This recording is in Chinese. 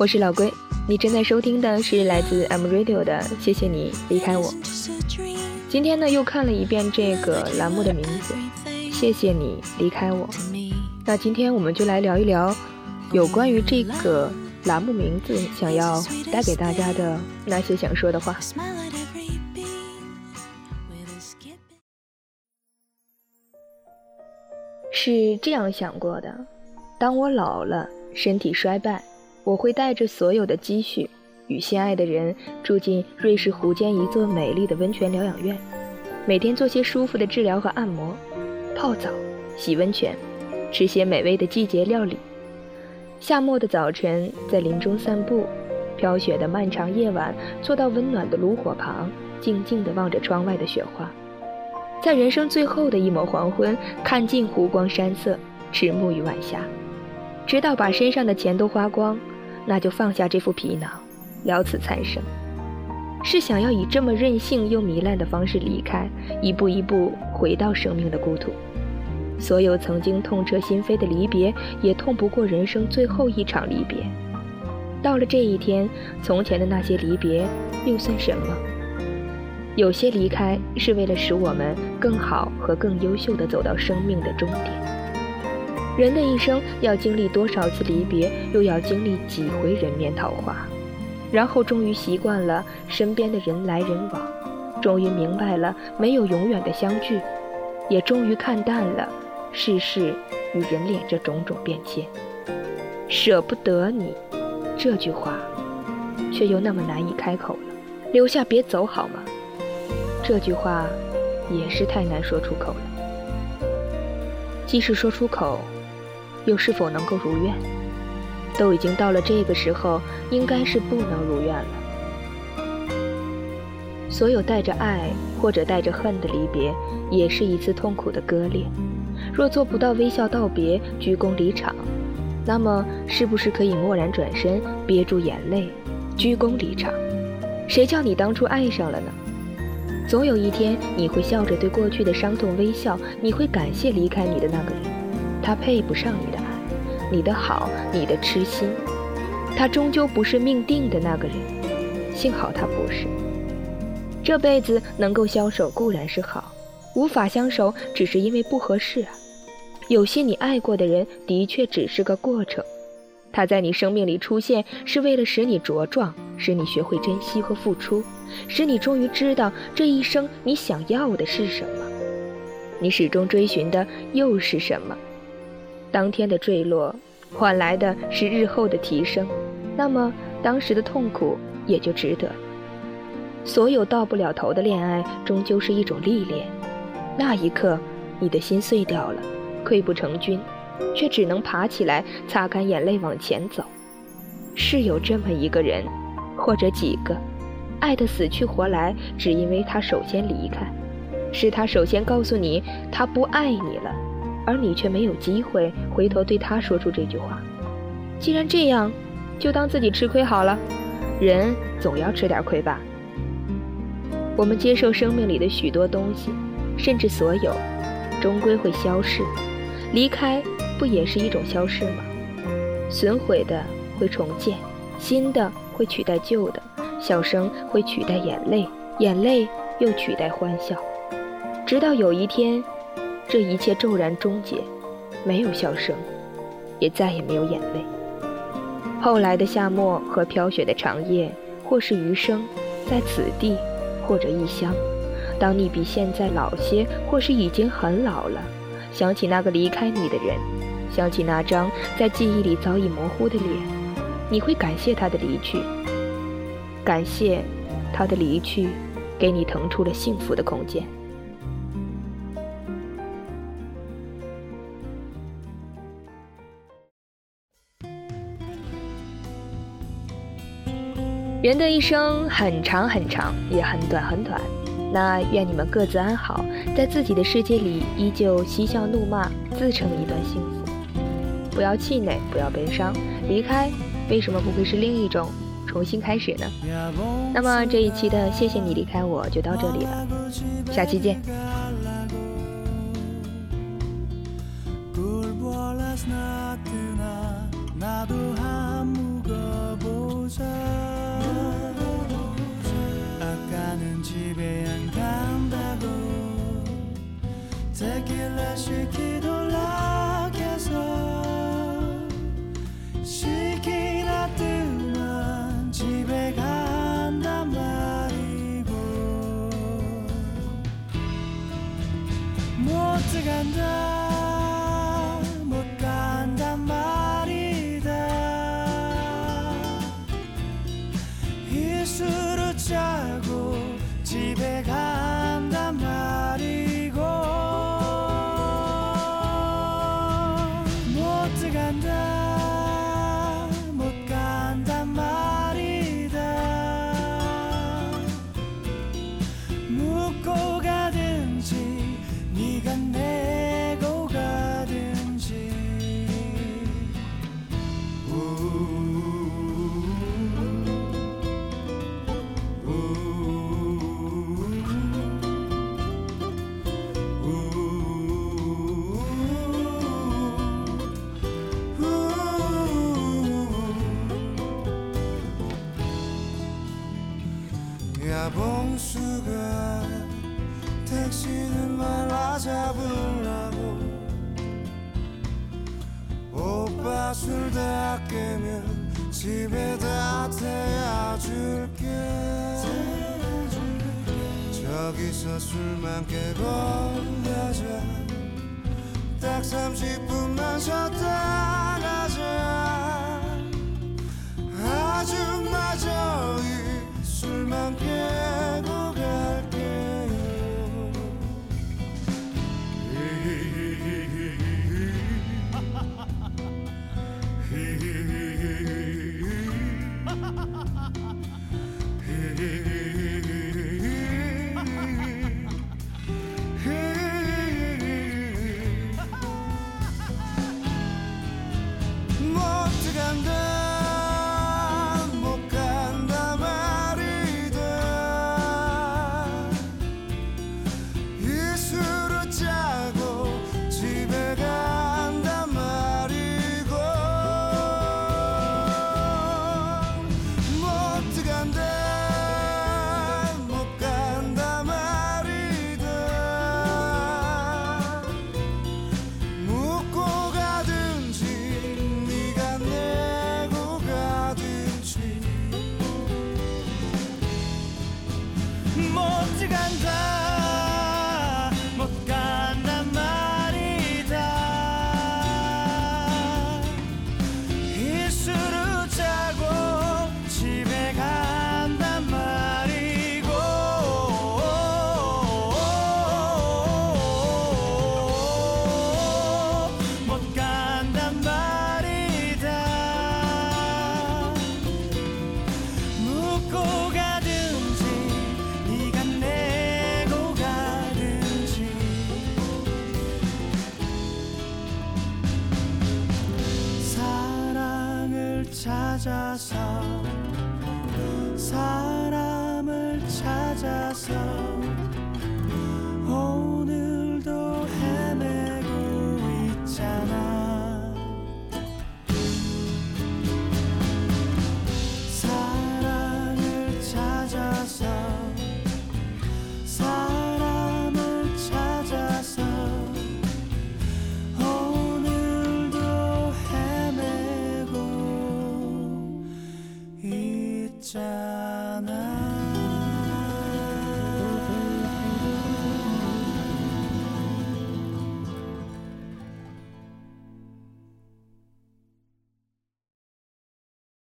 我是老龟，你正在收听的是来自 M Radio 的《谢谢你离开我》。今天呢，又看了一遍这个栏目的名字，《谢谢你离开我》。那今天我们就来聊一聊有关于这个栏目名字想要带给大家的那些想说的话。是这样想过的：当我老了，身体衰败。我会带着所有的积蓄，与心爱的人住进瑞士湖间一座美丽的温泉疗养院，每天做些舒服的治疗和按摩，泡澡、洗温泉，吃些美味的季节料理。夏末的早晨，在林中散步；飘雪的漫长夜晚，坐到温暖的炉火旁，静静地望着窗外的雪花。在人生最后的一抹黄昏，看尽湖光山色，迟暮于晚霞，直到把身上的钱都花光。那就放下这副皮囊，了此残生。是想要以这么任性又糜烂的方式离开，一步一步回到生命的故土。所有曾经痛彻心扉的离别，也痛不过人生最后一场离别。到了这一天，从前的那些离别又算什么？有些离开是为了使我们更好和更优秀的走到生命的终点。人的一生要经历多少次离别，又要经历几回人面桃花，然后终于习惯了身边的人来人往，终于明白了没有永远的相聚，也终于看淡了世事与人脸这种种变迁。舍不得你，这句话，却又那么难以开口了。留下别走好吗？这句话，也是太难说出口了。即使说出口。又是否能够如愿？都已经到了这个时候，应该是不能如愿了。所有带着爱或者带着恨的离别，也是一次痛苦的割裂。若做不到微笑道别、鞠躬离场，那么是不是可以默然转身，憋住眼泪，鞠躬离场？谁叫你当初爱上了呢？总有一天，你会笑着对过去的伤痛微笑，你会感谢离开你的那个人。他配不上你的，你的好，你的痴心，他终究不是命定的那个人。幸好他不是。这辈子能够相守固然是好，无法相守只是因为不合适啊。有些你爱过的人，的确只是个过程。他在你生命里出现，是为了使你茁壮，使你学会珍惜和付出，使你终于知道这一生你想要的是什么，你始终追寻的又是什么。当天的坠落，换来的是日后的提升，那么当时的痛苦也就值得。所有到不了头的恋爱，终究是一种历练。那一刻，你的心碎掉了，溃不成军，却只能爬起来，擦干眼泪往前走。是有这么一个人，或者几个，爱得死去活来，只因为他首先离开，是他首先告诉你他不爱你了。而你却没有机会回头对他说出这句话。既然这样，就当自己吃亏好了。人总要吃点亏吧。我们接受生命里的许多东西，甚至所有，终归会消逝。离开不也是一种消逝吗？损毁的会重建，新的会取代旧的，笑声会取代眼泪，眼泪又取代欢笑，直到有一天。这一切骤然终结，没有笑声，也再也没有眼泪。后来的夏末和飘雪的长夜，或是余生，在此地，或者异乡。当你比现在老些，或是已经很老了，想起那个离开你的人，想起那张在记忆里早已模糊的脸，你会感谢他的离去，感谢他的离去，给你腾出了幸福的空间。人的一生很长很长也很短很短那愿你们各自安好在自己的世界里依旧嬉笑怒骂自成一段幸福。不要气馁不要悲伤离开为什么不会是另一种重新开始呢？那么这一期的谢谢你离开我就到这里了下期见。 고개한 감다고. Tequila, shake it 야봉수가 택시는 말라 잡으려고 오빠 술 다 깨면 집에 다 태워줄게. 저기서 술만 깨고 가자 딱 30분만 쉬었다. 시간 다. 찾아서 사람을 찾아서